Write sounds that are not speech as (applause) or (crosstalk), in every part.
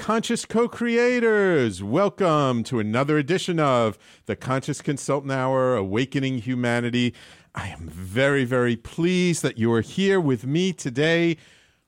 conscious co creators. Welcome to another edition of the Conscious Consultant Hour Awakening Humanity. I am very, very pleased that you are here with me today.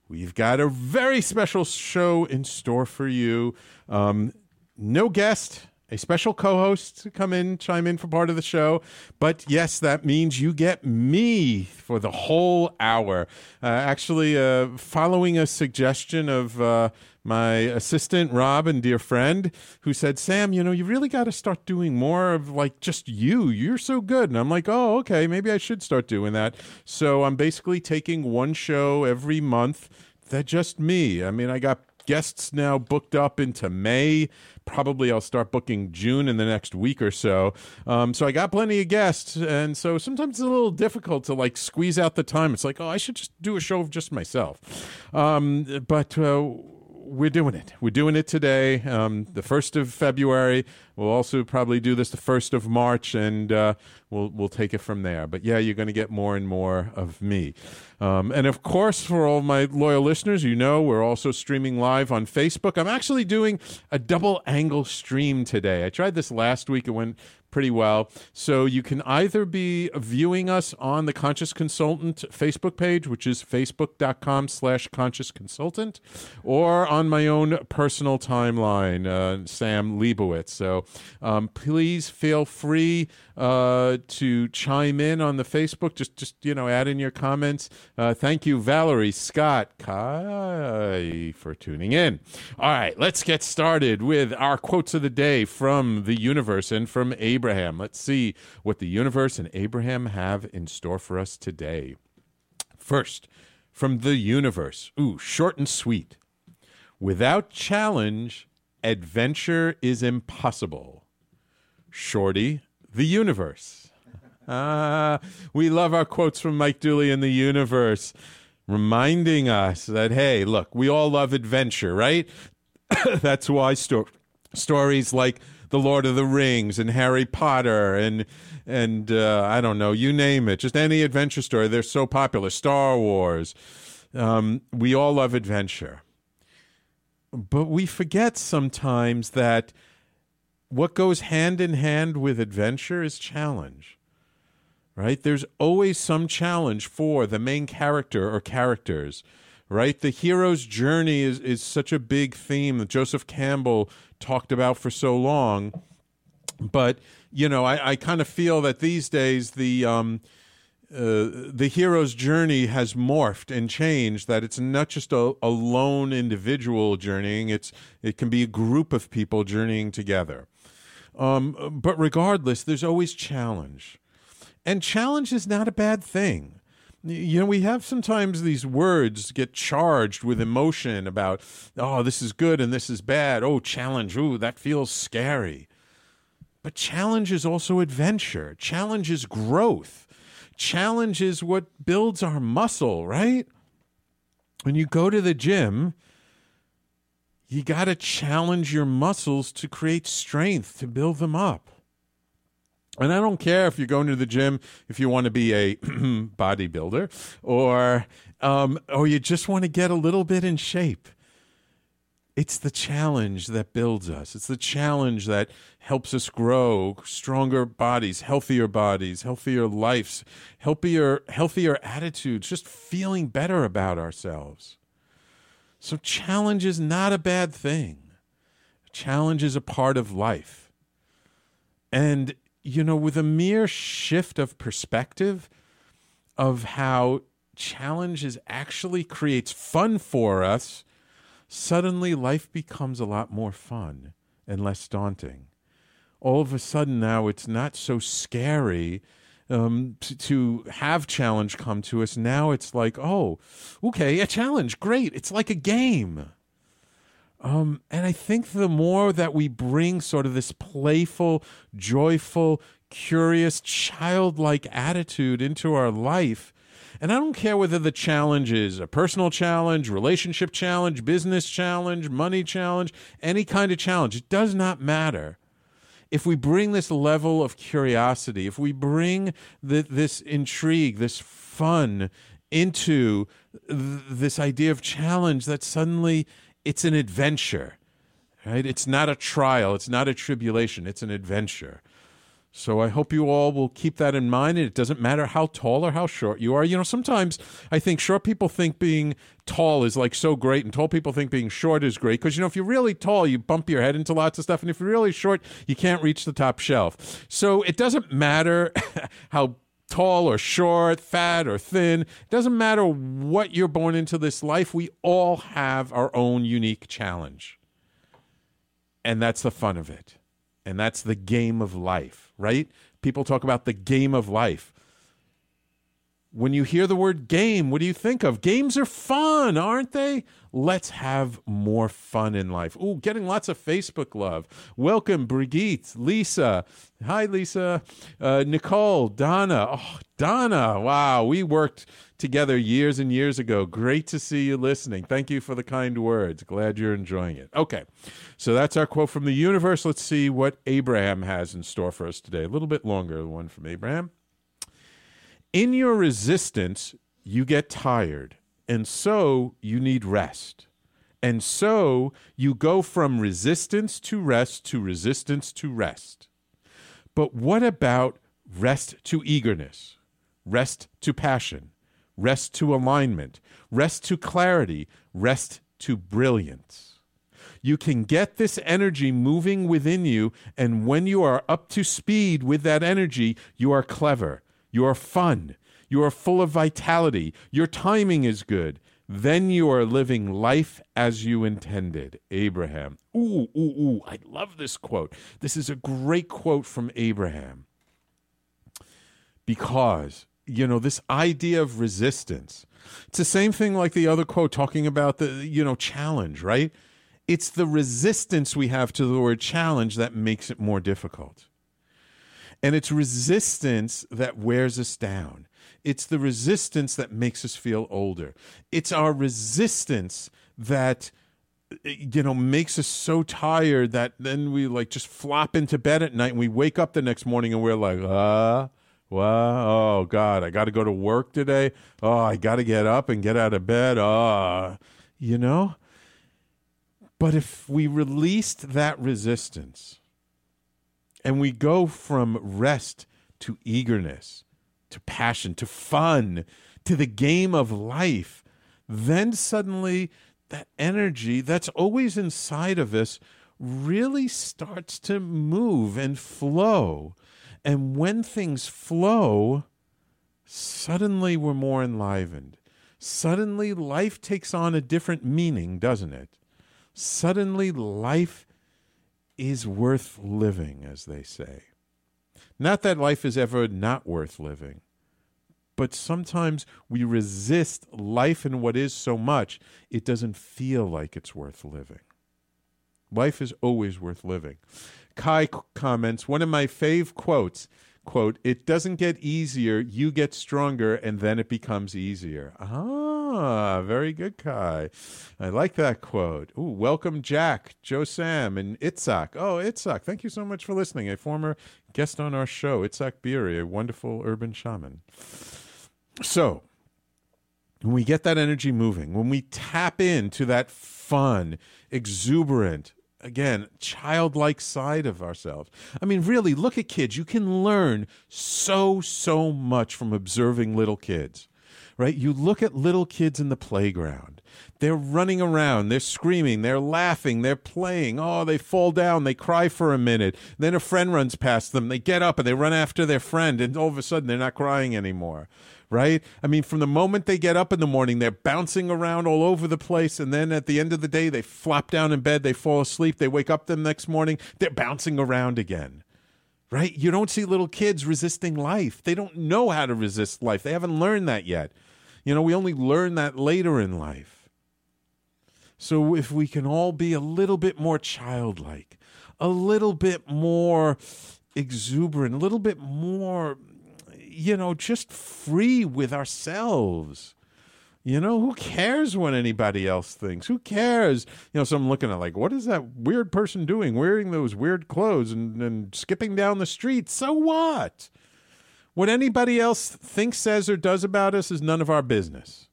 We've got a very special show in store for you. Um, no guest, a special co-host to come in, chime in for part of the show. But yes, that means you get me for the whole hour. Uh, actually, uh, following a suggestion of uh, my assistant Rob and dear friend, who said, "Sam, you know, you really got to start doing more of like just you. You're so good." And I'm like, "Oh, okay, maybe I should start doing that." So I'm basically taking one show every month. That just me. I mean, I got guests now booked up into May. Probably I'll start booking June in the next week or so. Um, so I got plenty of guests, and so sometimes it's a little difficult to like squeeze out the time. It's like, oh, I should just do a show of just myself. Um, but uh, we're doing it. We're doing it today, um, the first of February. We'll also probably do this the first of March, and uh, we'll we'll take it from there. But yeah, you're going to get more and more of me. Um, and of course, for all my loyal listeners, you know we're also streaming live on Facebook. I'm actually doing a double angle stream today. I tried this last week; it went pretty well. So you can either be viewing us on the Conscious Consultant Facebook page, which is facebook.com slash conscious consultant, or on my own personal timeline, uh, Sam Liebowitz. So um, please feel free uh, to chime in on the Facebook. Just, just you know, add in your comments. Uh, thank you, Valerie, Scott, Kai, for tuning in. All right, let's get started with our quotes of the day from the universe and from Abraham. Let's see what the universe and Abraham have in store for us today. First, from the universe. Ooh, short and sweet. Without challenge, adventure is impossible. Shorty, the universe. (laughs) Ah, we love our quotes from Mike Dooley in the universe, reminding us that, hey, look, we all love adventure, right? (coughs) That's why sto- stories like The Lord of the Rings and Harry Potter and and uh, I don't know, you name it, just any adventure story, they're so popular. Star Wars. Um, we all love adventure. But we forget sometimes that what goes hand in hand with adventure is challenge. Right? There's always some challenge for the main character or characters. Right? The hero's journey is, is such a big theme Joseph Campbell talked about for so long. But, you know, I, I kind of feel that these days the um, uh, the hero's journey has morphed and changed that it's not just a, a lone individual journeying it's it can be a group of people journeying together um, but regardless, there's always challenge. And challenge is not a bad thing. You know, we have sometimes these words get charged with emotion about, oh, this is good and this is bad. Oh, challenge. Ooh, that feels scary. But challenge is also adventure. Challenge is growth. Challenge is what builds our muscle, right? When you go to the gym, you got to challenge your muscles to create strength, to build them up. And I don't care if you're going to the gym, if you want to be a (clears throat) bodybuilder, or um, or you just want to get a little bit in shape. It's the challenge that builds us. It's the challenge that helps us grow stronger bodies, healthier bodies, healthier lives, healthier healthier attitudes, just feeling better about ourselves. So, challenge is not a bad thing. Challenge is a part of life. And, you know, with a mere shift of perspective of how challenges actually creates fun for us, suddenly life becomes a lot more fun and less daunting. All of a sudden now it's not so scary um, to, to have challenge come to us. Now it's like, oh, okay, a challenge, great. It's like a game. Um, and I think the more that we bring sort of this playful, joyful, curious, childlike attitude into our life, and I don't care whether the challenge is a personal challenge, relationship challenge, business challenge, money challenge, any kind of challenge, it does not matter. If we bring this level of curiosity, if we bring the, this intrigue, this fun into th- this idea of challenge, that suddenly it's an adventure, right? It's not a trial, it's not a tribulation, it's an adventure. So I hope you all will keep that in mind. And it doesn't matter how tall or how short you are. You know, sometimes I think short people think being tall is like so great, and tall people think being short is great. Because, you know, if you're really tall, you bump your head into lots of stuff. And if you're really short, you can't reach the top shelf. So it doesn't matter (laughs) how tall or short, fat or thin. It doesn't matter what you're born into this life. We all have our own unique challenge. And that's the fun of it. And that's the game of life, right? People talk about the game of life. When you hear the word game, what do you think of? Games are fun, aren't they? Let's have more fun in life. Ooh, getting lots of Facebook love. Welcome, Brigitte, Lisa. Hi, Lisa. Uh, Nicole, Donna. Oh, Donna. Wow, we worked together years and years ago. Great to see you listening. Thank you for the kind words. Glad you're enjoying it. Okay, so that's our quote from the universe. Let's see what Abraham has in store for us today. A little bit longer, the one from Abraham. In your resistance, you get tired, and so you need rest. And so you go from resistance to rest to resistance to rest. But what about rest to eagerness, rest to passion, rest to alignment, rest to clarity, rest to brilliance? You can get this energy moving within you, and when you are up to speed with that energy, you are clever, you are fun, you are full of vitality, your timing is good. Then you are living life as you intended. Abraham. Ooh, ooh, ooh. I love this quote. This is a great quote from Abraham. Because, you know, this idea of resistance, it's the same thing like the other quote talking about the, you know, challenge, right? It's the resistance we have to the word challenge that makes it more difficult. And it's resistance that wears us down. It's the resistance that makes us feel older. It's our resistance that you know makes us so tired that then we like just flop into bed at night and we wake up the next morning and we're like, "Uh, well, oh god, I got to go to work today. Oh, I got to get up and get out of bed. Ah, oh. you know? But if we released that resistance, and we go from rest to eagerness, to passion, to fun, to the game of life, then suddenly that energy that's always inside of us really starts to move and flow. And when things flow, suddenly we're more enlivened. Suddenly life takes on a different meaning, doesn't it? Suddenly life is worth living, as they say. Not that life is ever not worth living, but sometimes we resist life and what is so much, it doesn't feel like it's worth living. Life is always worth living. Kai comments, one of my fave quotes quote, it doesn't get easier, you get stronger, and then it becomes easier. Ah, very good, Kai. I like that quote. Ooh, welcome, Jack, Joe Sam, and Itzhak. Oh, Itzhak, thank you so much for listening. A former guest on our show, Itzhak Beery, a wonderful urban shaman. So, when we get that energy moving, when we tap into that fun, exuberant, again, childlike side of ourselves. I mean, really, look at kids. You can learn so, so much from observing little kids, right? You look at little kids in the playground. They're running around, they're screaming, they're laughing, they're playing. Oh, they fall down, they cry for a minute. Then a friend runs past them, they get up and they run after their friend, and all of a sudden they're not crying anymore right? I mean, from the moment they get up in the morning, they're bouncing around all over the place. And then at the end of the day, they flop down in bed, they fall asleep, they wake up the next morning, they're bouncing around again, right? You don't see little kids resisting life. They don't know how to resist life, they haven't learned that yet. You know, we only learn that later in life. So if we can all be a little bit more childlike, a little bit more exuberant, a little bit more you know, just free with ourselves. You know, who cares what anybody else thinks? Who cares? You know, so I'm looking at like, what is that weird person doing wearing those weird clothes and, and skipping down the street? So what? What anybody else thinks, says, or does about us is none of our business.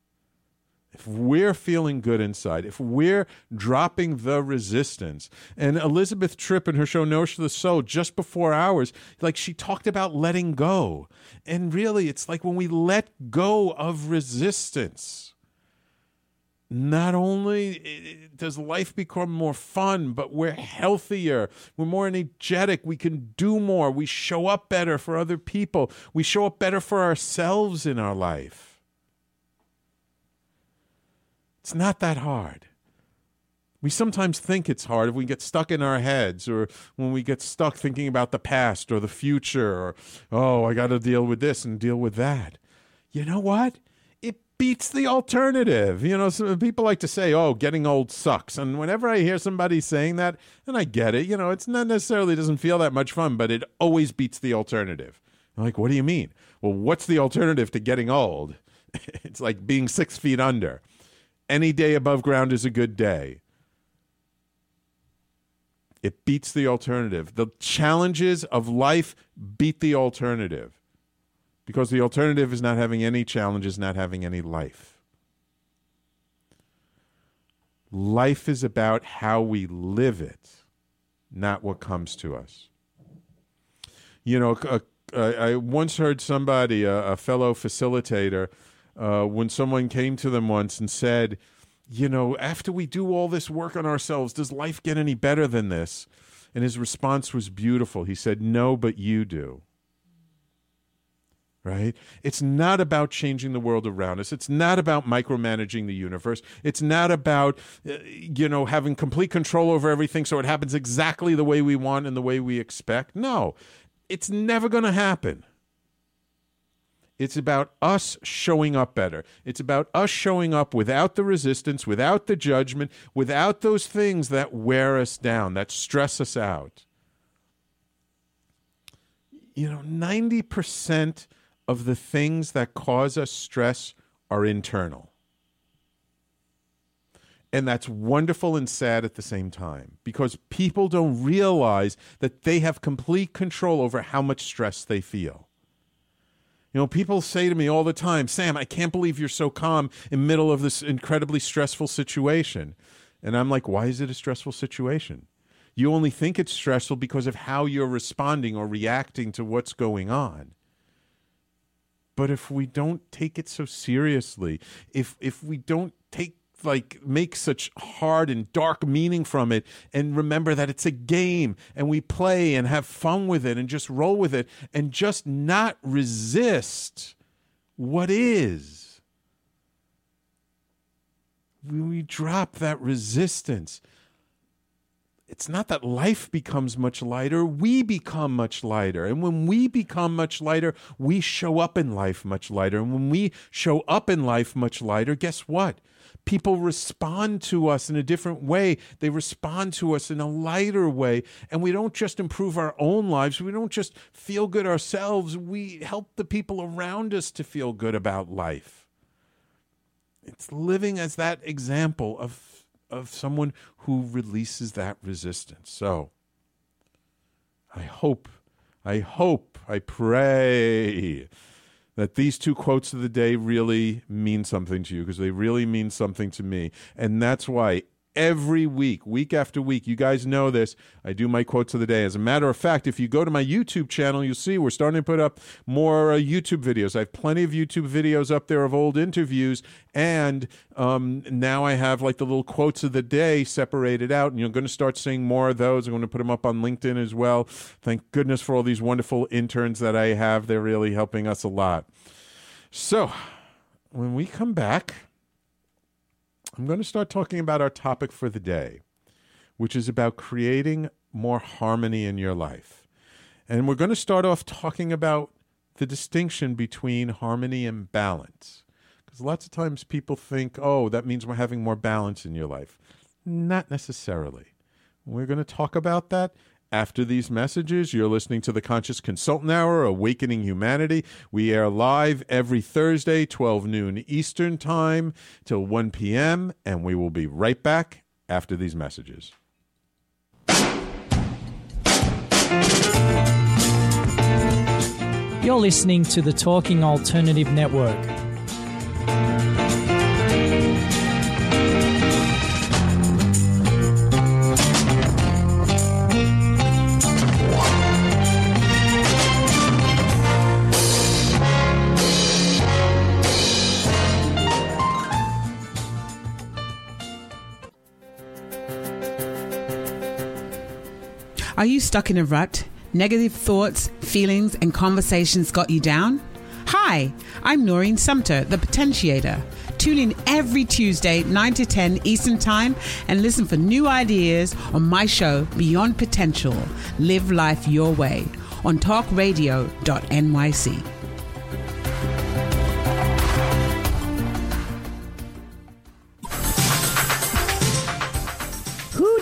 If we're feeling good inside, if we're dropping the resistance, and Elizabeth Tripp in her show Nourish the Soul just before ours, like she talked about letting go. And really, it's like when we let go of resistance, not only eh, does life become more fun, but we're healthier, we're more energetic, we can do more, we show up better for other people, we show up better for ourselves in our life. It's not that hard. We sometimes think it's hard if we get stuck in our heads or when we get stuck thinking about the past or the future or, oh, I got to deal with this and deal with that. You know what? It beats the alternative. You know, some people like to say, oh, getting old sucks. And whenever I hear somebody saying that, and I get it, you know, it's not necessarily doesn't feel that much fun, but it always beats the alternative. I'm like, what do you mean? Well, what's the alternative to getting old? (laughs) it's like being six feet under any day above ground is a good day. It beats the alternative. The challenges of life beat the alternative because the alternative is not having any challenges, not having any life. Life is about how we live it, not what comes to us. You know, I once heard somebody, a fellow facilitator, uh, when someone came to them once and said, you know, after we do all this work on ourselves, does life get any better than this? And his response was beautiful. He said, No, but you do. Right? It's not about changing the world around us. It's not about micromanaging the universe. It's not about, uh, you know, having complete control over everything so it happens exactly the way we want and the way we expect. No, it's never going to happen. It's about us showing up better. It's about us showing up without the resistance, without the judgment, without those things that wear us down, that stress us out. You know, 90% of the things that cause us stress are internal. And that's wonderful and sad at the same time because people don't realize that they have complete control over how much stress they feel. You know, people say to me all the time, Sam, I can't believe you're so calm in middle of this incredibly stressful situation. And I'm like, why is it a stressful situation? You only think it's stressful because of how you're responding or reacting to what's going on. But if we don't take it so seriously, if if we don't take like make such hard and dark meaning from it and remember that it's a game and we play and have fun with it and just roll with it and just not resist what is when we drop that resistance it's not that life becomes much lighter, we become much lighter. And when we become much lighter, we show up in life much lighter. And when we show up in life much lighter, guess what? People respond to us in a different way. They respond to us in a lighter way. And we don't just improve our own lives, we don't just feel good ourselves, we help the people around us to feel good about life. It's living as that example of, of someone who releases that resistance. So I hope, I hope, I pray that these two quotes of the day really mean something to you because they really mean something to me. And that's why every week, week after week. You guys know this. I do my quotes of the day. As a matter of fact, if you go to my YouTube channel, you'll see we're starting to put up more uh, YouTube videos. I have plenty of YouTube videos up there of old interviews, and um, now I have like the little quotes of the day separated out, and you're going to start seeing more of those. I'm going to put them up on LinkedIn as well. Thank goodness for all these wonderful interns that I have. They're really helping us a lot. So, when we come back, I'm going to start talking about our topic for the day, which is about creating more harmony in your life. And we're going to start off talking about the distinction between harmony and balance. Because lots of times people think, oh, that means we're having more balance in your life. Not necessarily. We're going to talk about that after these messages, you're listening to the Conscious Consultant Hour, Awakening Humanity. We air live every Thursday, 12 noon Eastern Time till 1 p.m., and we will be right back after these messages. You're listening to the Talking Alternative Network. Are you stuck in a rut? Negative thoughts, feelings, and conversations got you down? Hi, I'm Noreen Sumter, the Potentiator. Tune in every Tuesday, 9 to 10 Eastern Time, and listen for new ideas on my show, Beyond Potential Live Life Your Way, on talkradio.nyc.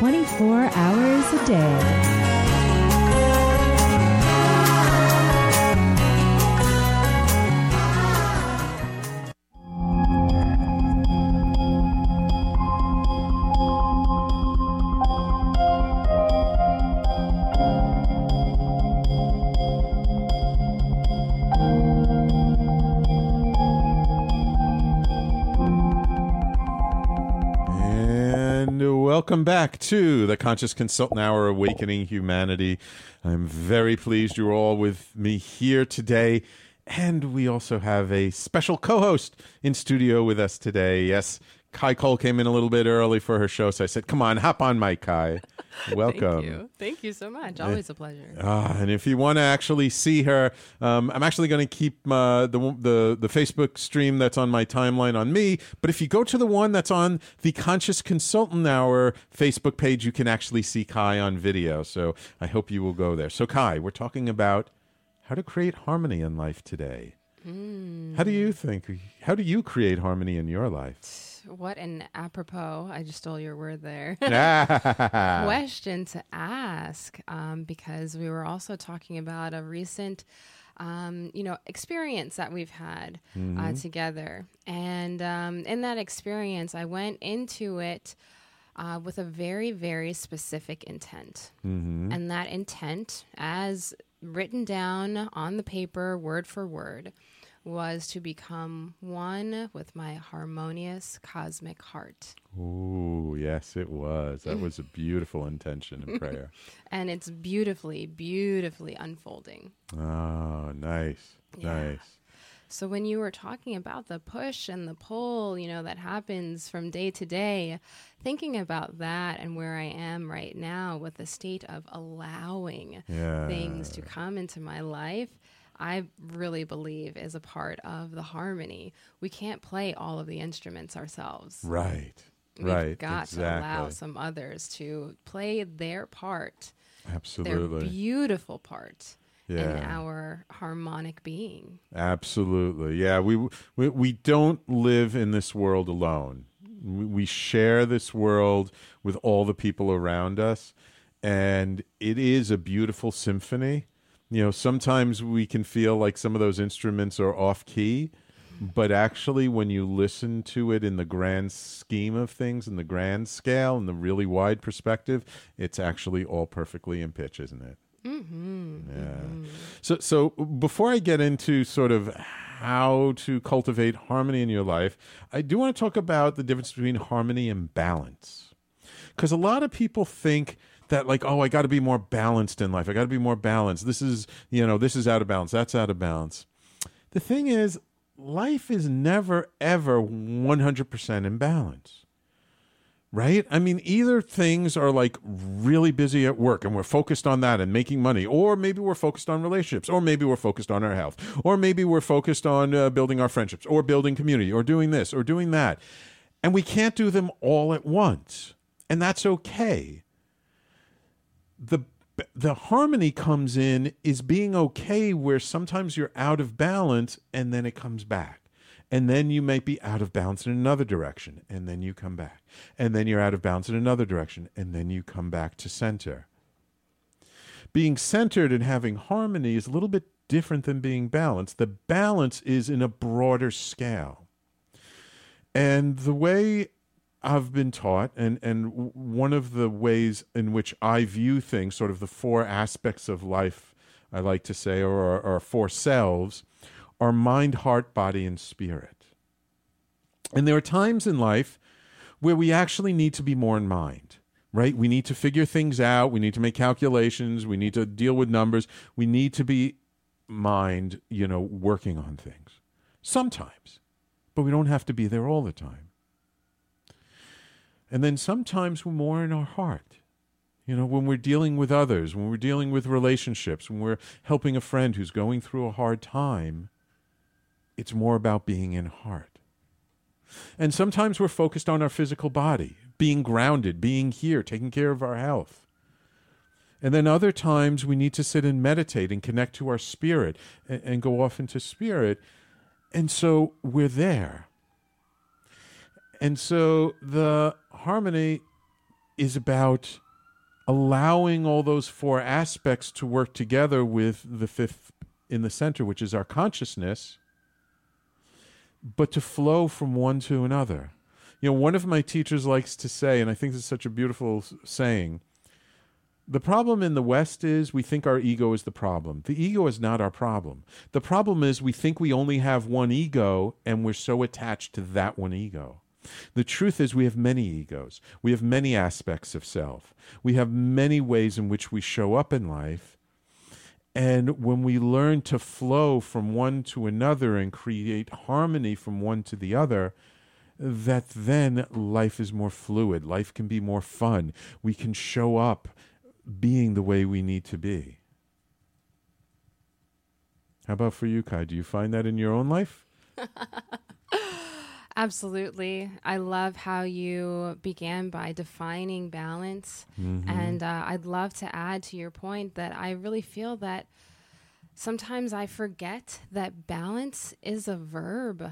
24 hours a day. Welcome back to the Conscious Consultant Hour Awakening Humanity. I'm very pleased you're all with me here today. And we also have a special co host in studio with us today. Yes, Kai Cole came in a little bit early for her show, so I said, "Come on, hop on, my Kai. (laughs) Welcome. Thank you. Thank you so much. Always a pleasure." Uh, and if you want to actually see her, um, I'm actually going to keep uh, the the the Facebook stream that's on my timeline on me. But if you go to the one that's on the Conscious Consultant Hour Facebook page, you can actually see Kai on video. So I hope you will go there. So Kai, we're talking about how to create harmony in life today. Mm. How do you think? How do you create harmony in your life? What an apropos, I just stole your word there, (laughs) (laughs) question to ask um, because we were also talking about a recent. Um, you know, experience that we've had uh, mm-hmm. uh, together. And um, in that experience, I went into it uh, with a very, very specific intent. Mm-hmm. And that intent, as written down on the paper, word for word, was to become one with my harmonious cosmic heart. Ooh, yes, it was. That was a beautiful intention and (laughs) prayer. and it's beautifully, beautifully unfolding. Oh, nice. Yeah. Nice. So when you were talking about the push and the pull, you know, that happens from day to day, thinking about that and where I am right now with the state of allowing yeah. things to come into my life, I really believe is a part of the harmony. We can't play all of the instruments ourselves. Right. We've right. got exactly. to allow some others to play their part. Absolutely. Their beautiful part. Yeah. in our harmonic being. Absolutely. Yeah, we, we we don't live in this world alone. We, we share this world with all the people around us and it is a beautiful symphony you know, sometimes we can feel like some of those instruments are off key, but actually, when you listen to it in the grand scheme of things, in the grand scale, in the really wide perspective, it's actually all perfectly in pitch, isn't it? Mm-hmm. Yeah. Mm-hmm. So, so before I get into sort of how to cultivate harmony in your life, I do want to talk about the difference between harmony and balance, because a lot of people think that like oh i got to be more balanced in life. I got to be more balanced. This is you know this is out of balance that's out of balance the thing is life is never ever 100% in balance right? I mean either things are like really busy at work and we're focused on that and making money or maybe we're focused on relationships or maybe we're focused on our health or maybe we're focused on uh, building our friendships or building community or doing this or doing that. And we can't do them all at once. And that's okay the the harmony comes in is being okay where sometimes you're out of balance and then it comes back. And then you might be out of balance in another direction and then you come back. And then you're out of balance in another direction and then you come back to center. Being centered and having harmony is a little bit different than being balanced. The balance is in a broader scale. And the way I've been taught, and, and one of the ways in which I view things, sort of the four aspects of life, I like to say, or, or four selves, are mind, heart, body, and spirit. And there are times in life where we actually need to be more in mind, right? We need to figure things out. We need to make calculations. We need to deal with numbers. We need to be mind, you know, working on things sometimes, but we don't have to be there all the time. And then sometimes we're more in our heart. You know, when we're dealing with others, when we're dealing with relationships, when we're helping a friend who's going through a hard time, it's more about being in heart. And sometimes we're focused on our physical body, being grounded, being here, taking care of our health. And then other times we need to sit and meditate and connect to our spirit and, and go off into spirit. And so we're there. And so the harmony is about allowing all those four aspects to work together with the fifth in the center, which is our consciousness, but to flow from one to another. You know, one of my teachers likes to say, and I think this is such a beautiful saying the problem in the West is we think our ego is the problem. The ego is not our problem. The problem is we think we only have one ego and we're so attached to that one ego. The truth is, we have many egos. We have many aspects of self. We have many ways in which we show up in life. And when we learn to flow from one to another and create harmony from one to the other, that then life is more fluid. Life can be more fun. We can show up being the way we need to be. How about for you, Kai? Do you find that in your own life? (laughs) Absolutely. I love how you began by defining balance. Mm-hmm. And uh, I'd love to add to your point that I really feel that sometimes I forget that balance is a verb.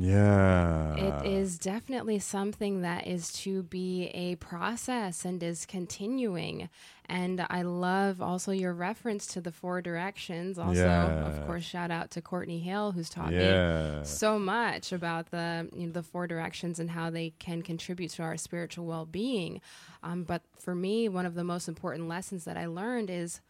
Yeah. It is definitely something that is to be a process and is continuing. And I love also your reference to the four directions. Also, yeah. of course, shout out to Courtney Hale, who's taught yeah. me so much about the you know, the four directions and how they can contribute to our spiritual well being. Um, but for me, one of the most important lessons that I learned is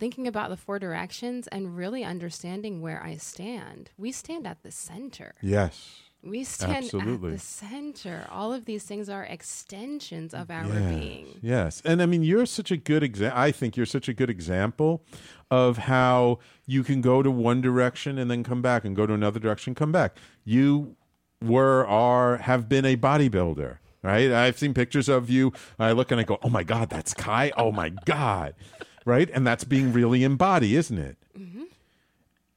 thinking about the four directions and really understanding where I stand. We stand at the center. Yes. We stand Absolutely. at the center. All of these things are extensions of our yes. being. Yes. And I mean, you're such a good example. I think you're such a good example of how you can go to one direction and then come back and go to another direction, come back. You were, are, have been a bodybuilder right? I've seen pictures of you. I look and I go, "Oh my God, that's Kai! Oh my God!" Right? And that's being really embodied, isn't it? Mm-hmm.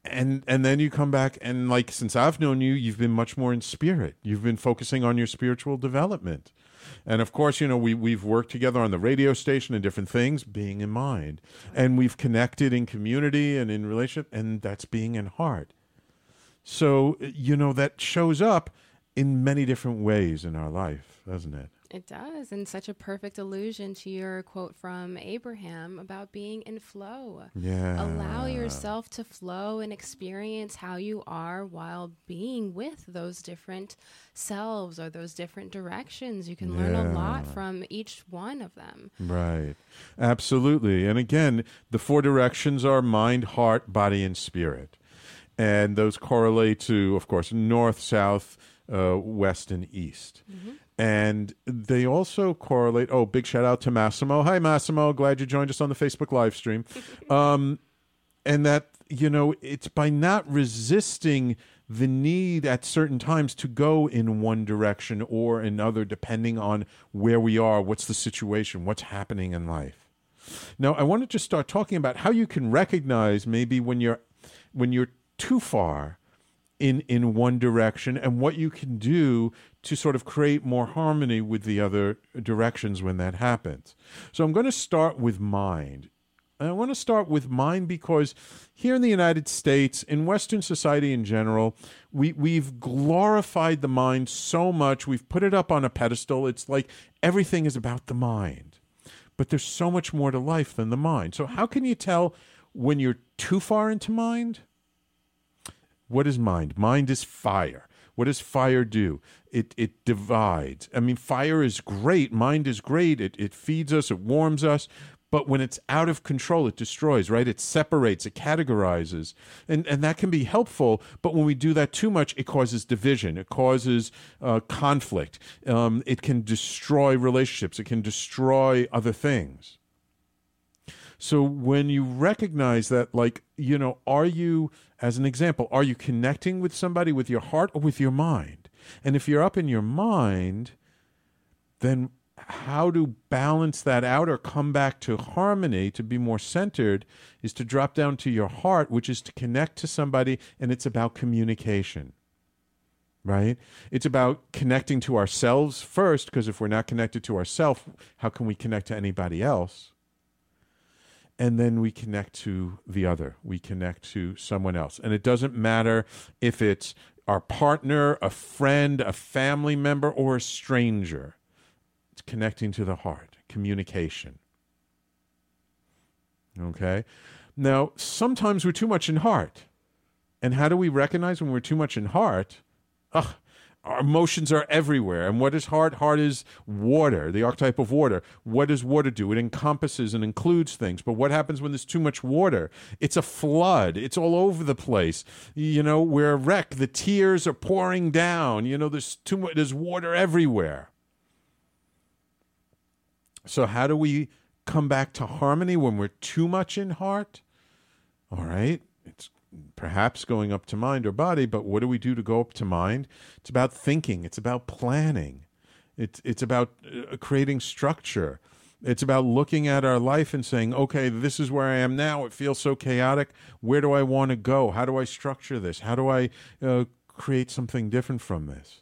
And and then you come back and like since I've known you, you've been much more in spirit. You've been focusing on your spiritual development. And of course, you know, we we've worked together on the radio station and different things, being in mind. And we've connected in community and in relationship, and that's being in heart. So, you know, that shows up in many different ways in our life, doesn't it? It does, and such a perfect allusion to your quote from Abraham about being in flow. Yeah. Allow yourself to flow and experience how you are while being with those different selves or those different directions. You can yeah. learn a lot from each one of them. Right. Absolutely. And again, the four directions are mind, heart, body, and spirit. And those correlate to, of course, north, south, uh, west, and east. Mm-hmm and they also correlate. Oh, big shout out to Massimo. Hi, Massimo. Glad you joined us on the Facebook live stream. (laughs) Um, and that, you know, it's by not resisting the need at certain times to go in one direction or another, depending on where we are, what's the situation, what's happening in life. Now, I want to just start talking about how you can recognize maybe when you're when you're too far in in one direction and what you can do to sort of create more harmony with the other directions when that happens. So I'm going to start with mind. And I want to start with mind because here in the United States, in Western society in general, we, we've glorified the mind so much. We've put it up on a pedestal. It's like everything is about the mind. But there's so much more to life than the mind. So, how can you tell when you're too far into mind what is mind? Mind is fire. What does fire do? It it divides. I mean, fire is great. Mind is great. It it feeds us. It warms us. But when it's out of control, it destroys, right? It separates, it categorizes. And, and that can be helpful. But when we do that too much, it causes division, it causes uh, conflict. Um, it can destroy relationships, it can destroy other things. So when you recognize that, like, you know, are you, as an example, are you connecting with somebody with your heart or with your mind? And if you're up in your mind, then how to balance that out or come back to harmony to be more centered is to drop down to your heart which is to connect to somebody and it's about communication right it's about connecting to ourselves first because if we're not connected to ourselves how can we connect to anybody else and then we connect to the other we connect to someone else and it doesn't matter if it's our partner a friend a family member or a stranger it's connecting to the heart, communication. Okay? Now, sometimes we're too much in heart. And how do we recognize when we're too much in heart? Ugh, our emotions are everywhere. And what is heart? Heart is water, the archetype of water. What does water do? It encompasses and includes things. But what happens when there's too much water? It's a flood. It's all over the place. You know, we're a wreck. The tears are pouring down. You know, there's too much, there's water everywhere. So, how do we come back to harmony when we're too much in heart? All right, it's perhaps going up to mind or body, but what do we do to go up to mind? It's about thinking, it's about planning, it's, it's about uh, creating structure. It's about looking at our life and saying, okay, this is where I am now. It feels so chaotic. Where do I want to go? How do I structure this? How do I uh, create something different from this?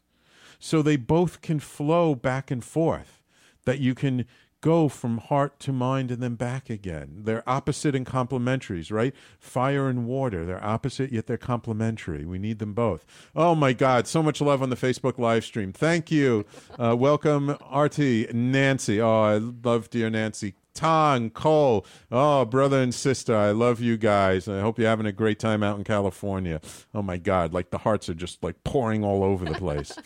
So they both can flow back and forth, that you can go from heart to mind and then back again. They're opposite and complementaries, right? Fire and water, they're opposite yet they're complementary. We need them both. Oh my God, so much love on the Facebook live stream. Thank you. Uh, welcome, RT, Nancy. Oh, I love dear Nancy. Tong, Cole, oh, brother and sister, I love you guys. I hope you're having a great time out in California. Oh my God, like the hearts are just like pouring all over the place.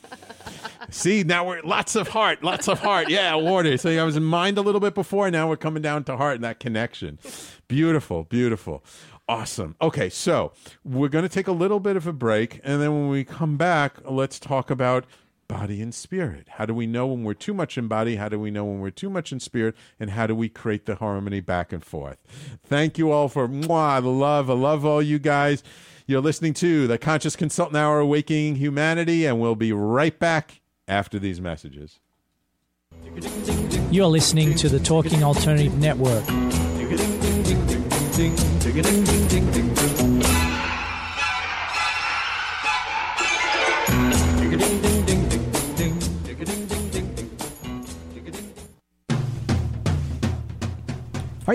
(laughs) See, now we're lots of heart, lots of heart. Yeah, water. So I was in mind a little bit before. Now we're coming down to heart and that connection. Beautiful, beautiful. Awesome. Okay, so we're going to take a little bit of a break. And then when we come back, let's talk about body and spirit. How do we know when we're too much in body? How do we know when we're too much in spirit? And how do we create the harmony back and forth? Thank you all for mwah, the love. I love all you guys. You're listening to the Conscious Consultant Hour Awakening Humanity, and we'll be right back after these messages. You're listening to the Talking Alternative Network.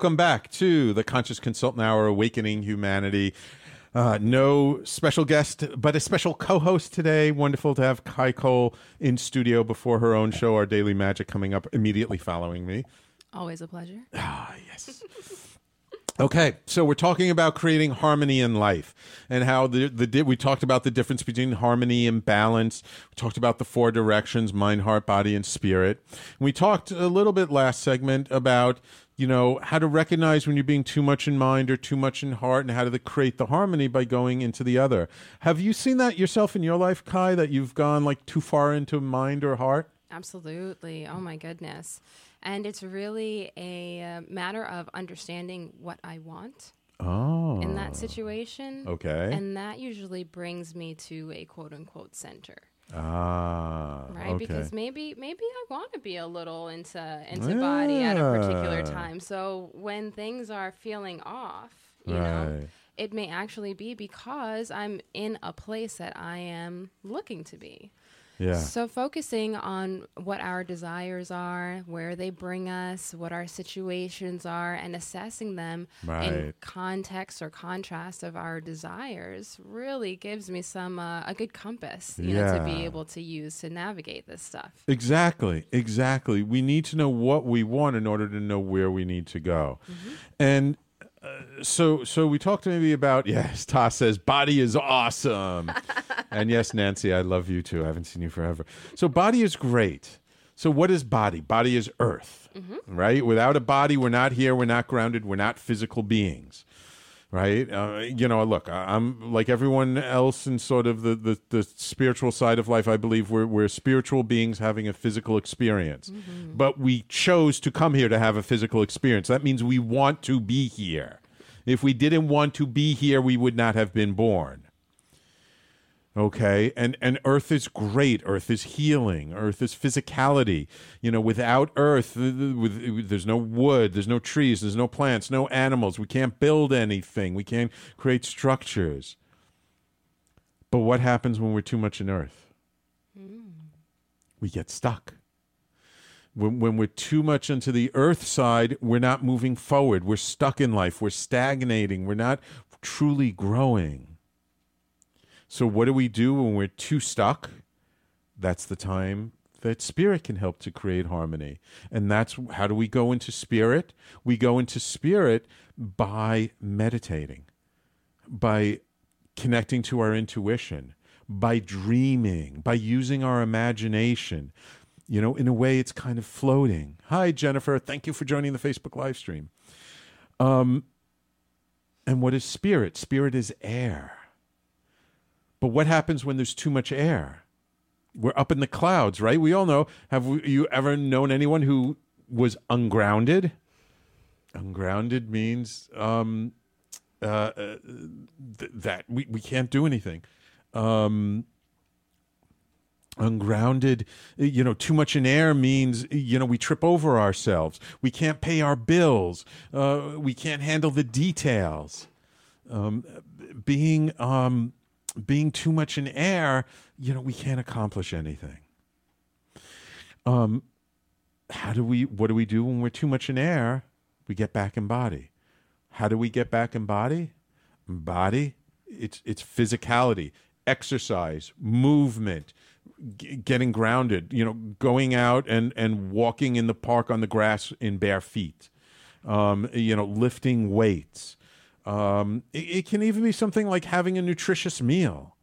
Welcome back to the Conscious Consultant Hour Awakening Humanity. Uh, no special guest, but a special co host today. Wonderful to have Kai Cole in studio before her own show, Our Daily Magic, coming up immediately following me. Always a pleasure. Ah, yes. (laughs) Okay, so we're talking about creating harmony in life and how the the we talked about the difference between harmony and balance. We talked about the four directions: mind, heart, body, and spirit. And we talked a little bit last segment about you know how to recognize when you're being too much in mind or too much in heart, and how to create the harmony by going into the other. Have you seen that yourself in your life, Kai? That you've gone like too far into mind or heart? Absolutely. Oh my goodness. And it's really a uh, matter of understanding what I want. Oh. In that situation. Okay. And that usually brings me to a quote unquote center. Ah. Right? Okay. Because maybe maybe I want to be a little into into yeah. body at a particular time. So when things are feeling off, you right. know, it may actually be because I'm in a place that I am looking to be. Yeah. So focusing on what our desires are, where they bring us, what our situations are, and assessing them right. in context or contrast of our desires really gives me some uh, a good compass, you yeah. know, to be able to use to navigate this stuff. Exactly, exactly. We need to know what we want in order to know where we need to go, mm-hmm. and so so we talked maybe about (laughs) yes toss says body is awesome. (laughs) And yes nancy i love you too. I haven't seen you forever. So body is great. So what is body? Body is earth mm-hmm. right? Without a body we're not here. We're not grounded. We're not physical beings right? Uh, you know look i'm like everyone else in sort of the, the, the spiritual side of life i believe we're, we're spiritual beings having a physical experience. Mm-hmm. but we chose to come here to have a physical experience. That means we want to be here. If we didn't want to be here we would not have been born okay? And and earth is great. Earth is healing. Earth is physicality. You know without earth with, there's no wood there's no trees there's no plants no animals. We can't build anything. We can't create structures. But what happens when we're too much in earth? Mm. we get stuck. When, when we're too much into the earth side we're not moving forward. We're stuck in life. We're stagnating. We're not truly growing so, what do we do when we're too stuck? That's the time that spirit can help to create harmony. And that's how do we go into spirit? We go into spirit by meditating, by connecting to our intuition, by dreaming, by using our imagination. You know, in a way, it's kind of floating. Hi, Jennifer. Thank you for joining the Facebook live stream. Um, and what is spirit? Spirit is air. But what happens when there's too much air? We're up in the clouds, right? We all know. Have you ever known anyone who was ungrounded? Ungrounded means um, uh, uh, th- that we, we can't do anything. Um, ungrounded you know too much in air means you know we trip over ourselves we can't pay our bills uh, we can't handle the details um, being um, being too much in air, you know, we can't accomplish anything. Um, how do we, what do we do when we're too much in air? We get back in body. How do we get back in body? Body, it's, it's physicality, exercise, movement, g- getting grounded, you know, going out and, and walking in the park on the grass in bare feet, um, you know, lifting weights, um, it, it can even be something like having a nutritious meal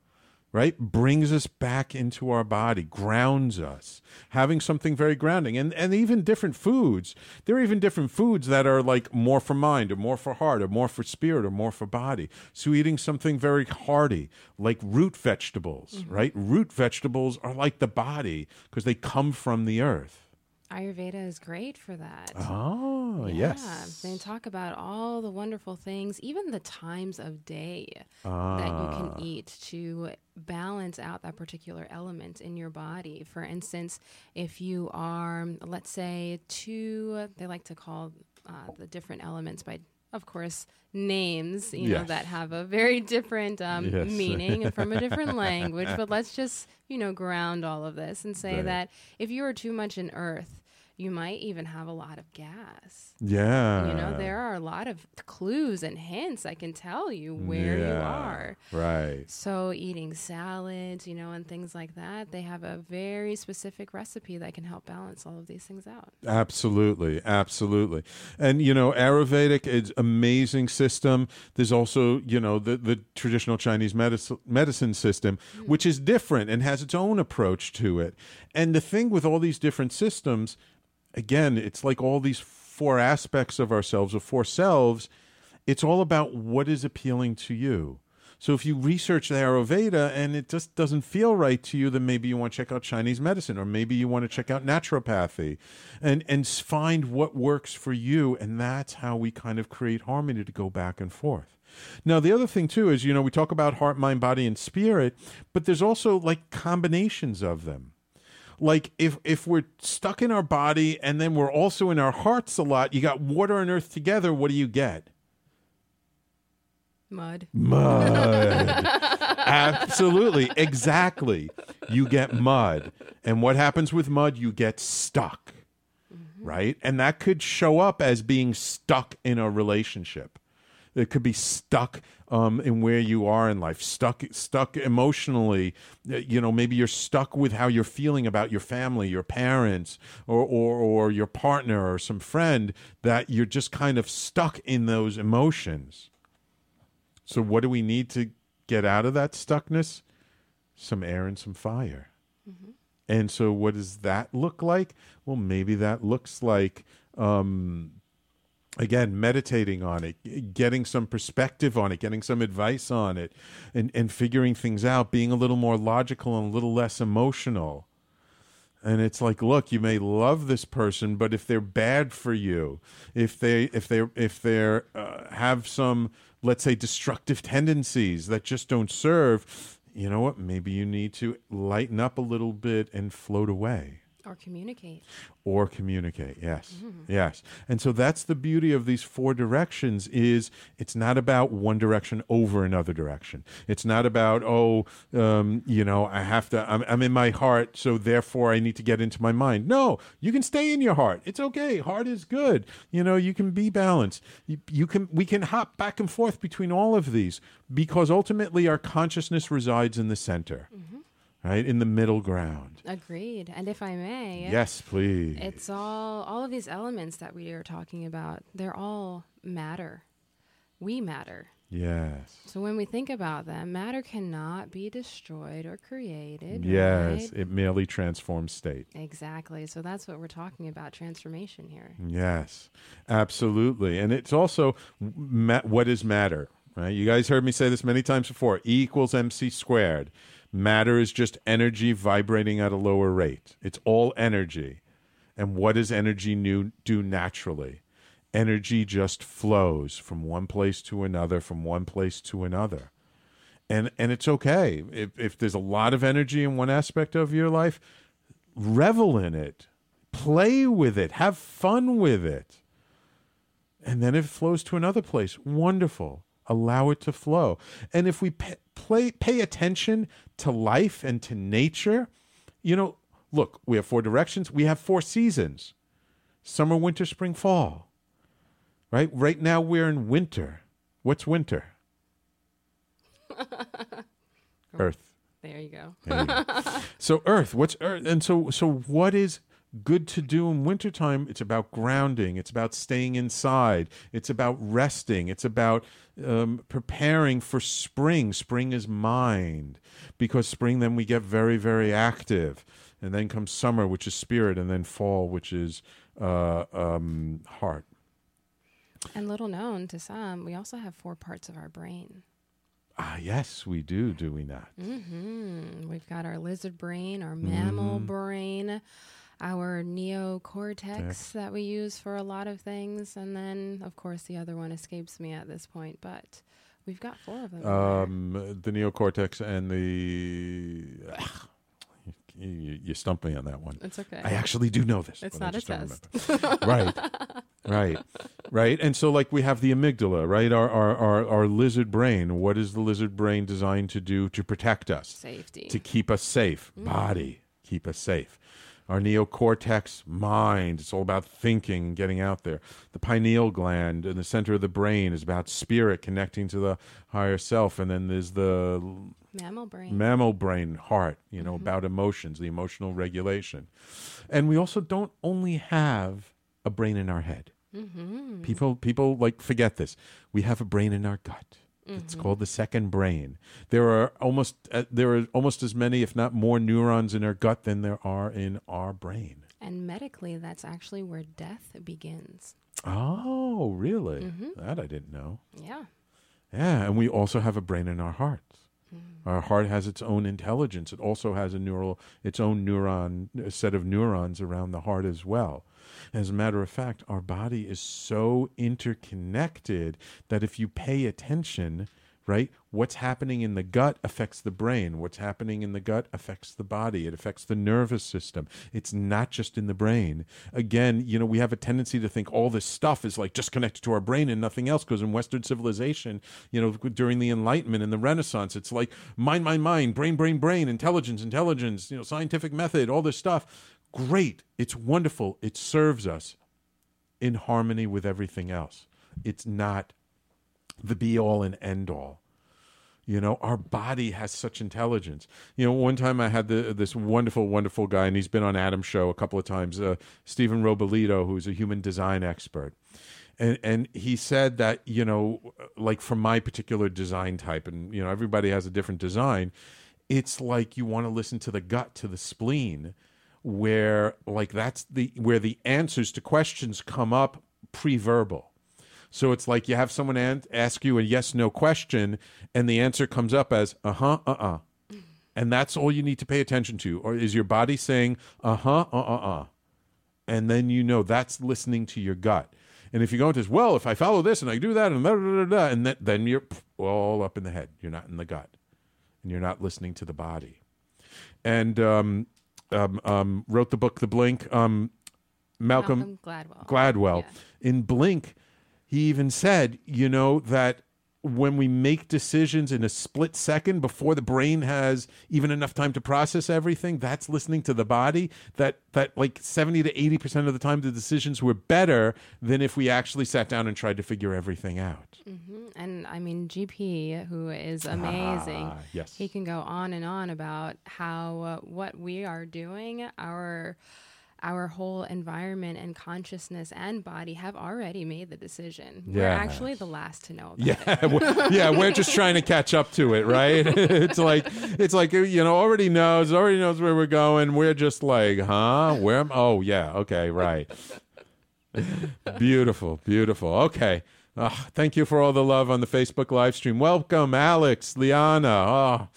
right? Brings us back into our body grounds us. Having something very grounding and and even different foods. There are even different foods that are like more for mind or more for heart or more for spirit or more for body. So eating something very hearty like root vegetables mm-hmm. right? Root vegetables are like the body because they come from the earth. Ayurveda is great for that. Oh, yeah. yes. They talk about all the wonderful things, even the times of day ah. that you can ah. eat to balance out that particular element in your body. For instance, if you are, let's say, two, they like to call uh, the different elements by of course, names, you yes. know, that have a very different um, yes. meaning from a different (laughs) language. But let's just, you know, ground all of this and say right. that if you are too much in earth, you might even have a lot of gas. Yeah. You know, there are a lot of clues and hints I can tell you where Yeah, you are. Right. So, eating salads, you know, and things like that, they have a very specific recipe that can help balance all of these things out. Absolutely, absolutely. And you know, Ayurvedic is amazing system. There's also, you know, the the traditional Chinese medicine medicine system, hmm. which is different and has its own approach to it. And the thing with all these different systems, again, it's like all these four aspects of ourselves or four selves, it's all about what is appealing to you. So if you research the Ayurveda and it just doesn't feel right to you, then maybe you want to check out Chinese medicine, or maybe you want to check out naturopathy, and and find what works for you, and that's how we kind of create harmony to go back and forth. Now the other thing too is you know we talk about heart, mind, body, and spirit, but there's also like combinations of them like if if we're stuck in our body and then we're also in our hearts a lot you got water and earth together what do you get? Mud. mud. (laughs) Absolutely. Exactly. You get mud. And what happens with mud? You get stuck. Mm-hmm. Right? And that could show up as being stuck in a relationship it could be stuck um, in where you are in life, stuck, stuck emotionally. Uh, You know, maybe you're stuck with how you're feeling about your family, your parents, or, or or your partner or some friend. That you're just kind of stuck in those emotions. So, what do we need to get out of that stuckness? Some air and some fire. And so, what does that look like? Well, maybe that looks like, um, again, meditating on it, getting some perspective on it, getting some advice on it, and, and figuring things out, being a little more logical and a little less emotional. And it's like, look, you may love this person, but if they're bad for you, if they if they if they're uh, have some, let's say, destructive tendencies that just don't serve, you know what? Maybe you need to lighten up a little bit and float away Or communicate. or communicate yes yes. And so that's the beauty of these four directions is it's not about one direction over another direction. It's not about oh um, you know i have to I'm, I'm in my heart so therefore i need to get into my mind. No you can stay in your heart. It's okay. Heart is good. You know you can be balanced. You, you can we can hop back and forth between all of these because ultimately our consciousness resides in the center right in the middle ground Agreed. And if I may, yes please It's all all of these elements that we are talking about. They're all matter. We matter. yes So when we think about them, matter cannot be destroyed or created. Yes, right? it merely transforms state. Exactly. So that's what we're talking about transformation here. Yes, absolutely. And it's also ma- what is matter, right? You guys heard me say this many times before E equals MC squared. Matter is just energy vibrating at a lower rate, it's all energy. And what does energy new, do naturally? Energy just flows from one place to another, from one place to another. And, and it's okay. If, if there's a lot of energy in one aspect of your life, revel in it, play with it, have fun with it. And then it flows to another place, wonderful. Allow it to flow. And if we pay, play, pay attention to life and to nature, you know, look, we have four directions, we have four seasons summer, winter, spring, fall. Right? Right now we're in winter. What's winter? (laughs) Earth. There you go. There you go. so earth what's earth and so so what is good to do in wintertime it's about grounding it's about staying inside it's about resting it's about um, preparing for spring. Spring is mind because spring then we get very very active. And then comes summer which is spirit and then fall which is uh, um, heart. And little known to some, we also have four parts of our brain. ah yes we do do we not? Mm-hmm. We've got our lizard brain, our mammal brain, our neocortex that we use for a lot of things, and then, of course, the other one escapes me at this point. But we've got four of them. um, the neocortex and the (sighs) you, you stumped me on that one it's okay. I actually do know this. It's not a test. right, (laughs) right, right. And so, like, we have the amygdala, right? Our, our our our lizard brain. What is the lizard brain designed to do to protect us? Safety. To keep us safe. Body, keep us safe. Our neocortex mind, it's all about thinking, and getting out there. The pineal gland in the center of the brain is about spirit connecting to the higher self. And then there's the mammal brain, mammal brain, heart, you know, mm-hmm. about emotions, the emotional regulation. And we also don't only have a brain in our head. Mm-hmm. People, people like forget this. We have a brain in our gut. Mm-hmm. It's called the second brain. There are almost uh, there are almost as many, if not more, neurons in our gut than there are in our brain. And medically, that's actually where death begins. Oh, really? Mm-hmm. That I didn't know. Yeah. Yeah, and we also have a brain in our hearts. Mm-hmm. Our heart has its own intelligence. It also has a neural, its own neuron, a set of neurons around the heart as well. As a matter of fact, our body is so interconnected that if you pay attention, right, what's happening in the gut affects the brain. What's happening in the gut affects the body. It affects the nervous system. It's not just in the brain. Again, you know, we have a tendency to think all this stuff is like just connected to our brain and nothing else. Because in Western civilization, you know, during the Enlightenment and the Renaissance, it's like mind, mind, mind, brain, brain, brain, intelligence, intelligence, you know, scientific method, all this stuff great. It's wonderful. It serves us in harmony with everything else. It's not the be all and end all. You know, our body has such intelligence. You know, one time I had the, this wonderful, wonderful guy, and he's been on Adam's show a couple of times, uh, Stephen Robolito, who's a human design expert. And, and he said that, you know, like from my particular design type, and, you know, everybody has a different design, it's like you want to listen to the gut, to the spleen where like that's the where the answers to questions come up pre-verbal. So it's like you have someone an- ask you a yes no question and the answer comes up as uh-huh uh-uh. And that's all you need to pay attention to or is your body saying uh-huh uh-uh. And then you know that's listening to your gut. And if you go into this, well, if I follow this and I do that and da, da, da, da, and that, then you're all up in the head. You're not in the gut, and you're not listening to the body. And um, um, um, wrote the book The Blink. Um, Malcolm, Malcolm, Gladwell. Gladwell. Yeah. In Blink, he even said, you know, that when we make decisions in a split second before the brain has even enough time to process everything that's listening to the body. That that like 70 to 80% of the time the decisions were better than if we actually sat down and tried to figure everything out. Mm-hmm. and i mean gp who is amazing ah, yes. he can go on and on about how uh, what we are doing our our whole environment and consciousness and body have already made the decision. Yes. We're actually the last to know yeah, it. (laughs) we're, yeah, we're just trying to catch up to it, right? (laughs) it's like it's like uh, you know, already knows, already knows where we're going. We're just like, huh? Where am oh yeah, okay, right. (laughs) beautiful, beautiful. Okay. Oh, thank you for all the love on the Facebook live stream. Welcome, Alex, Liana. Oh,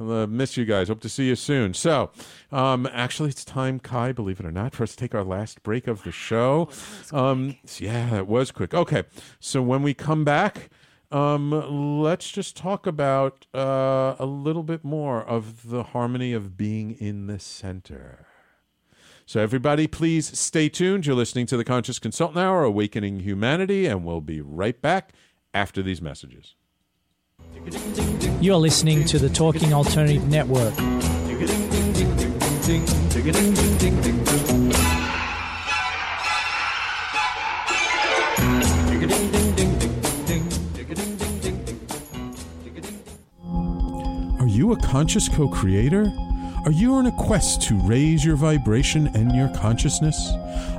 uh, miss you guys. Hope to see you soon. So, um, actually, it's time, Kai, believe it or not, for us to take our last break of the show. Oh, um, yeah, that was quick. Okay, so when we come back, um, let's just talk about uh, a little bit more of the harmony of being in the center. So, everybody, please stay tuned. You're listening to the Conscious Consultant Hour, Awakening Humanity, and we'll be right back after these messages. You're listening to the Talking Alternative Network. Are you a conscious co creator? Are you on a quest to raise your vibration and your consciousness?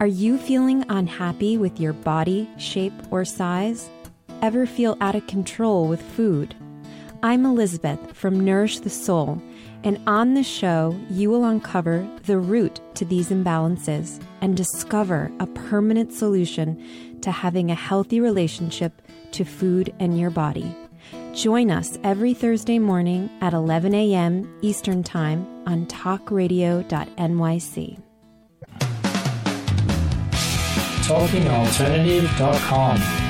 Are you feeling unhappy with your body, shape, or size? Ever feel out of control with food? I'm Elizabeth from Nourish the Soul, and on this show, you will uncover the root to these imbalances and discover a permanent solution to having a healthy relationship to food and your body. Join us every Thursday morning at 11 a.m. Eastern Time on talkradio.nyc. TalkingAlternative.com.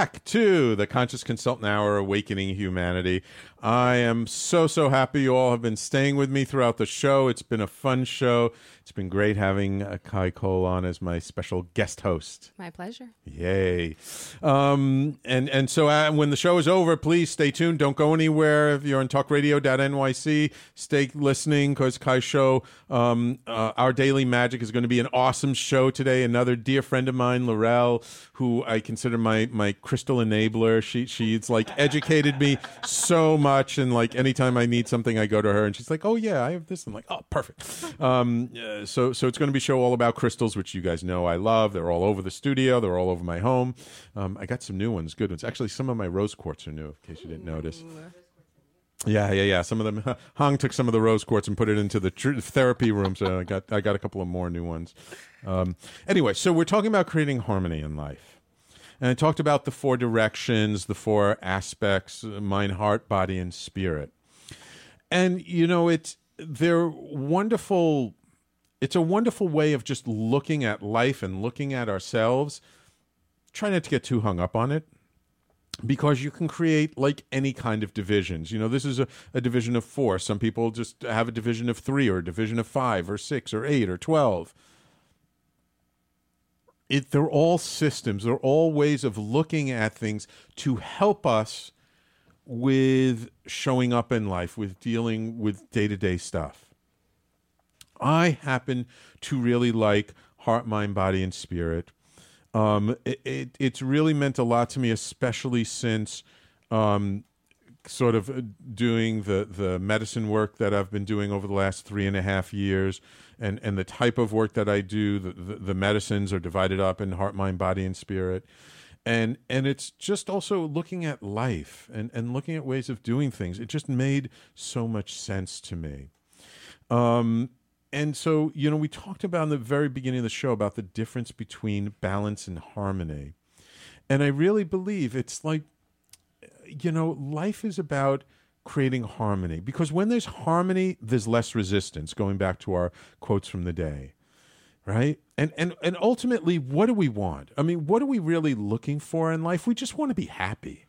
back to the Conscious Consultant Hour Awakening Humanity. I am so, so happy you all have been staying with me throughout the show. It's been a fun show. It's been great having uh, Kai Cole on as my special guest host. My pleasure. Yay. Um, and, and so uh, when the show is over, please stay tuned. Don't go anywhere. If you're on talkradio.nyc, stay listening because Kai's show, um, uh, Our Daily Magic, is going to be an awesome show today. Another dear friend of mine, Laurel, who I consider my, my crystal enabler. She, she's like educated me so much. And like anytime I need something, I go to her and she's like, oh, yeah, I have this. I'm like, oh, perfect. Um, uh, so so it's going to be a show all about crystals, which you guys know I love. They're all over the studio. They're all over my home. Um, I got some new ones, good ones. Actually, some of my rose quartz are new, in case you didn't notice. Yeah, yeah, yeah. Some of them, (laughs) Hong took some of the rose quartz and put it into the tr- therapy room. So I got, I got a couple of more new ones. Um, anyway, so we're talking about creating harmony in life, and I talked about the four directions, the four aspects: mind, heart, body, and spirit. And you know, it's they're wonderful it's a wonderful way of just looking at life and looking at ourselves. Try not to get too hung up on it because you can create like any kind of divisions. You know, this is a, a division of four. Some people just have a division of three or a division of five or six or eight or 12. It, they're all systems, they're all ways of looking at things to help us with showing up in life, with dealing with day to day stuff. I happen to really like Heart, Mind, Body, and Spirit. Um, it, it, it's really meant a lot to me, especially since um, sort of uh, doing the, the medicine work that I've been doing over the last three and a half years, and, and the type of work that I do. The, the, the medicines are divided up in heart, mind, body, and spirit. And and it's just also looking at life and, and looking at ways of doing things. It just made so much sense to me. Um, and so you know we talked about in the very beginning of the show about the difference between balance and harmony and i really believe it's like you know life is about creating harmony. Because when there's harmony there's less resistance going back to our quotes from the day right? And and and ultimately what do we want? I mean what are we really looking for in life? We just want to be happy.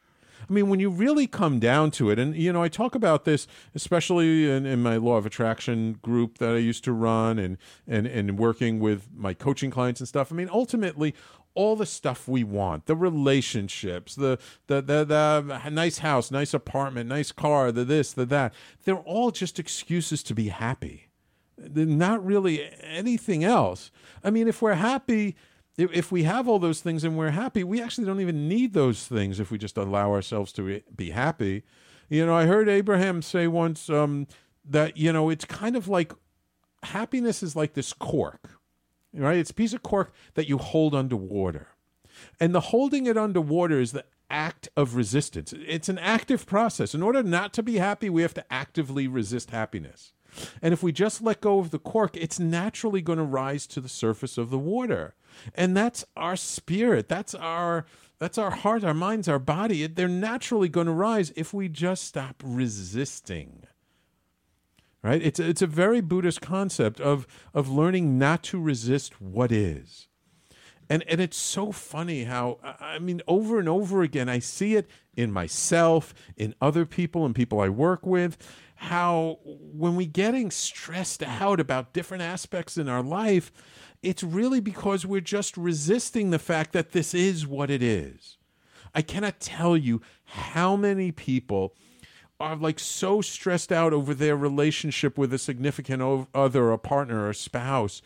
I mean, when you really come down to it, and you know, I talk about this especially in, in, my law of attraction group that I used to run, and and and working with my coaching clients and stuff. I mean, ultimately, all the stuff we want the relationships the, the the the, nice house nice apartment nice car the this the that. They're all just excuses to be happy. They're not really anything else. I mean if we're happy if we have all those things and we're happy, we actually don't even need those things if we just allow ourselves to be happy. You know, I heard Abraham say once um, that, you know, it's kind of like happiness is like this cork, right? It's a piece of cork that you hold underwater. And the holding it underwater is the act of resistance. It's an active process. In order not to be happy, we have to actively resist happiness. And if we just let go of the cork, it's naturally going to rise to the surface of the water and that's our spirit that's our that's our heart our minds our body they're naturally going to rise if we just stop resisting right it's it's a very buddhist concept of of learning not to resist what is and and it's so funny how i mean over and over again i see it in myself in other people and people i work with how when we're getting stressed out about different aspects in our life it's really because we're just resisting the fact that this is what it is. I cannot tell you how many people are like so stressed out over their relationship with a significant other, a partner, or a spouse.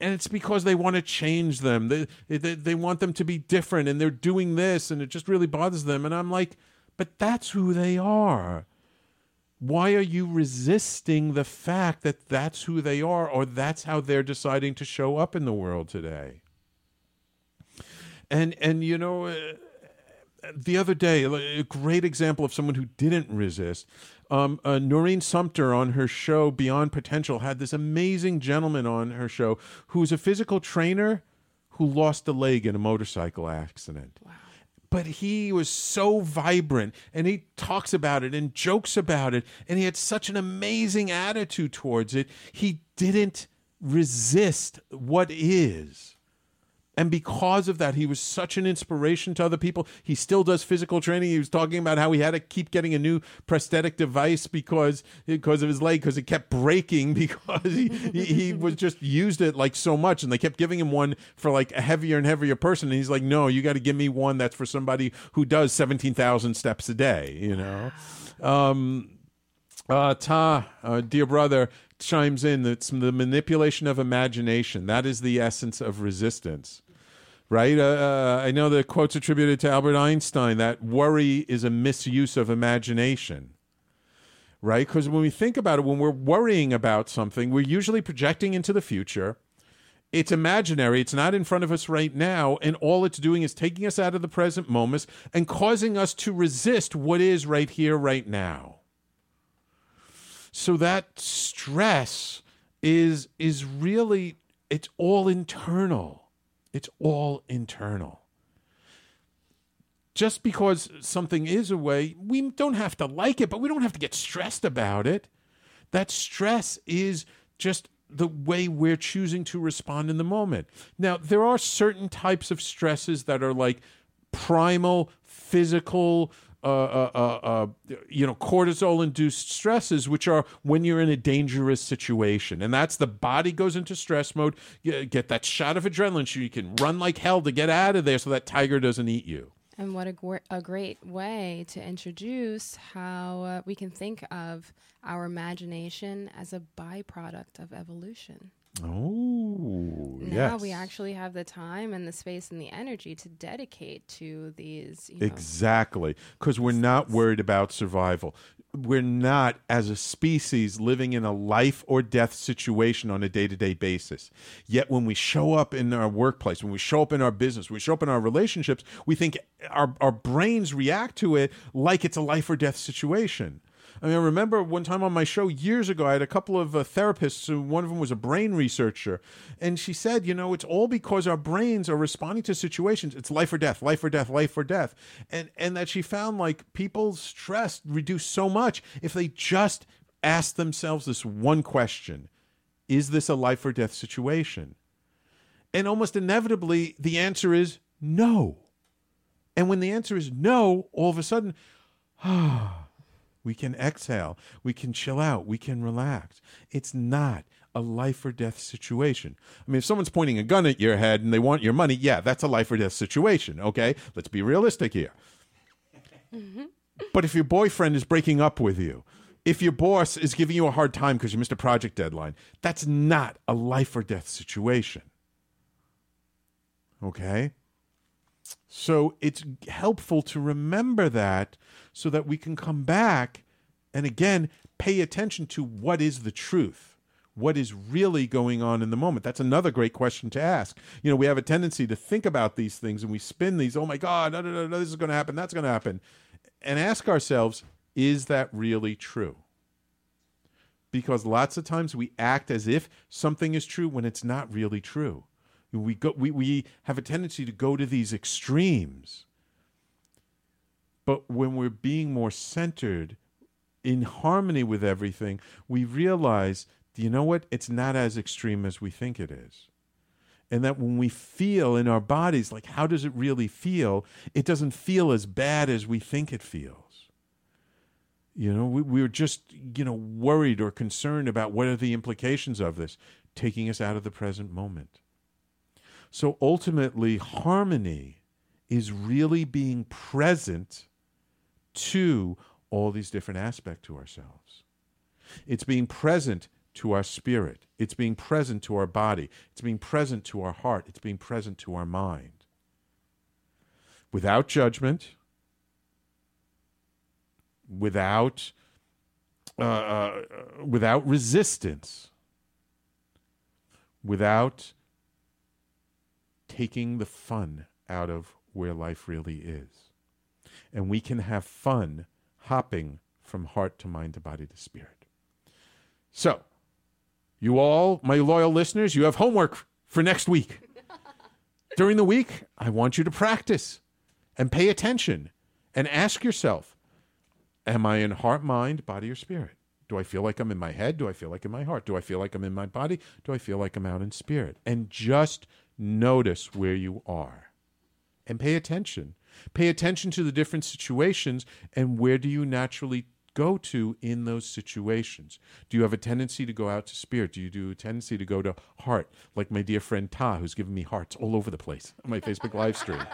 And it's because they want to change them. They, they, they want them to be different and they're doing this and it just really bothers them. And I'm like, but that's who they are. Why are you resisting the fact that that's who they are or that's how they're deciding to show up in the world today? And and you know, uh, the other day, a great example of someone who didn't resist. Um, uh, Noreen Sumter on her show Beyond Potential had this amazing gentleman on her show who's a physical trainer who lost a leg in a motorcycle accident. Wow. But he was so vibrant and he talks about it and jokes about it and he had such an amazing attitude towards it. He didn't resist what is. And because of that, he was such an inspiration to other people. He still does physical training. He was talking about how he had to keep getting a new prosthetic device because because of his leg because it kept breaking (laughs) because he, he, he was just used it like so much and they kept giving him one for like a heavier and heavier person and he's like, no, you got to give me one that's for somebody who does seventeen thousand steps a day. You know. Um, uh, Ta, uh, dear brother, chimes in that the manipulation of imagination. That is the essence of resistance right? Uh, uh, I know the quote's attributed to Albert Einstein that worry is a misuse of imagination, right? Because when we think about it, when we're worrying about something, we're usually projecting into the future. It's imaginary. It's not in front of us right now. And all it's doing is taking us out of the present moments and causing us to resist what is right here, right now. So that stress is is really it's all internal it's all internal. Just because something is a way, we don't have to like it, but we don't have to get stressed about it. That stress is just the way we're choosing to respond in the moment. Now, there are certain types of stresses that are like primal, physical, uh, uh, uh, uh, you know, cortisol induced stresses, which are when you're in a dangerous situation. And that's the body goes into stress mode, you get that shot of adrenaline so you can run like hell to get out of there so that tiger doesn't eat you. And what a, a great way to introduce how uh, we can think of our imagination as a byproduct of evolution. Oh, yes. we actually have the time and the space and the energy to dedicate to these. You know, exactly, because we're not worried about survival. We're not, as a species, living in a life or death situation on a day to day basis. Yet, when we show up in our workplace, when we show up in our business, when we show up in our relationships, we think our, our brains react to it like it's a life or death situation. I mean, I remember one time on my show years ago, I had a couple of uh, therapists. Who, one of them was a brain researcher, and she said, you know, it's all because our brains are responding to situations. It's life or death, life or death, life or death, and and that she found like people's stress reduced so much if they just asked themselves this one question: Is this a life or death situation? And almost inevitably, the answer is no. And when the answer is no, all of a sudden, (sighs) ah we can exhale. We can chill out. We can relax. It's not a life or death situation. I mean, if someone's pointing a gun at your head and they want your money, yeah, that's a life or death situation. Okay. Let's be realistic here. But if your boyfriend is breaking up with you, if your boss is giving you a hard time because you missed a project deadline, that's not a life or death situation. Okay? So it's helpful to remember that so that we can come back and again pay attention to what is the truth. What is really going on in the moment? That's another great question to ask. You know, we have a tendency to think about these things and we spin these, oh my God, no, no, no, no this is going to happen, that's going to happen. And ask ourselves, is that really true? Because lots of times we act as if something is true when it's not really true. We, go, we, we have a tendency to go to these extremes. But when we're being more centered, in harmony with everything, we realize, do you know what? It's not as extreme as we think it is. And that when we feel in our bodies, like, how does it really feel? It doesn't feel as bad as we think it feels. You know, we, we're just, you know, worried or concerned about what are the implications of this, taking us out of the present moment. So ultimately, harmony is really being present to all these different aspects to ourselves. It's being present to our spirit. It's being present to our body. It's being present to our heart. It's being present to our mind. Without judgment, without uh, uh, without resistance, without taking the fun out of where life really is. And we can have fun hopping from heart to mind to body to spirit. So, you all, my loyal listeners, you have homework for next week. (laughs) During the week, I want you to practice and pay attention and ask yourself Am I in heart, mind, body, or spirit? Do I feel like I'm in my head? Do I feel like in my heart? Do I feel like I'm in my body? Do I feel like I'm out in spirit? And just notice where you are and pay attention. Pay attention to the different situations and where do you naturally go to in those situations? Do you have a tendency to go out to spirit? Do you do a tendency to go to heart, like my dear friend Ta, who's giving me hearts all over the place on my Facebook live stream? (laughs)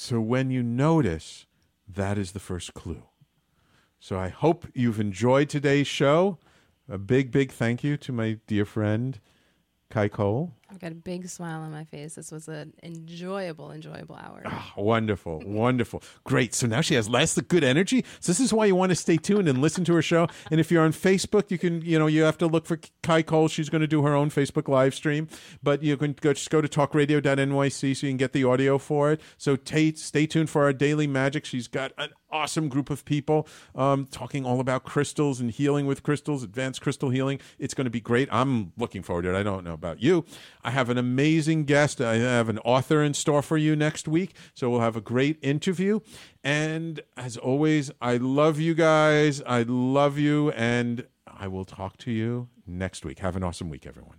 So when you notice, that is the first clue. So I hope you've enjoyed today's show. A big, big thank you to my dear friend Kai Cole. I've got a big smile on my face. This was an enjoyable, enjoyable hour. Oh, wonderful, (laughs) wonderful, great. So now she has less of good energy. So this is why you want to stay tuned and listen to her show. And if you're on Facebook, you can, you know, you have to look for Kai Cole. She's going to do her own Facebook live stream, but you can go just go to talkradio.nyc so you can get the audio for it. So Tate, stay tuned for our daily magic. She's got an awesome group of people um, talking all about crystals and healing with crystals, advanced crystal healing. It's going to be great. I'm looking forward to it. I don't know about you. I have an amazing guest. I have an author in store for you next week. So we'll have a great interview. And as always, I love you guys. I love you. And I will talk to you next week. Have an awesome week, everyone.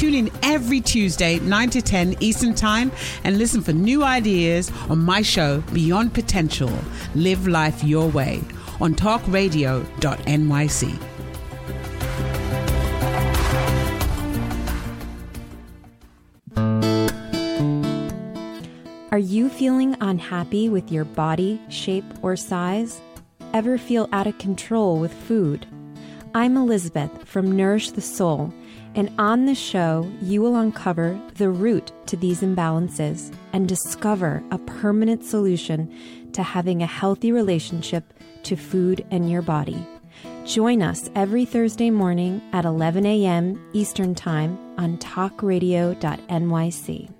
Tune in every Tuesday, 9 to 10 Eastern Time, and listen for new ideas on my show, Beyond Potential Live Life Your Way, on talkradio.nyc. Are you feeling unhappy with your body, shape, or size? Ever feel out of control with food? I'm Elizabeth from Nourish the Soul, and on this show, you will uncover the root to these imbalances and discover a permanent solution to having a healthy relationship to food and your body. Join us every Thursday morning at 11 a.m. Eastern Time on talkradio.nyc.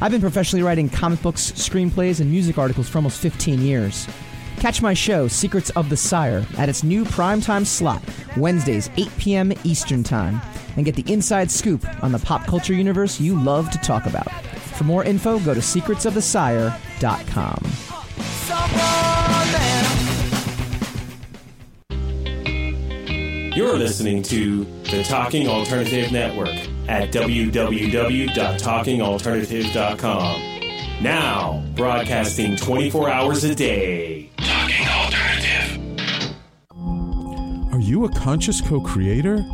I've been professionally writing comic books, screenplays, and music articles for almost 15 years. Catch my show, Secrets of the Sire, at its new primetime slot, Wednesdays, 8 p.m. Eastern Time, and get the inside scoop on the pop culture universe you love to talk about. For more info, go to secretsofthesire.com. You're listening to the Talking Alternative Network at www.talkingalternative.com. Now, broadcasting 24 hours a day. Talking Alternative. Are you a conscious co creator?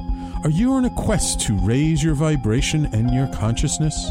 Are you on a quest to raise your vibration and your consciousness?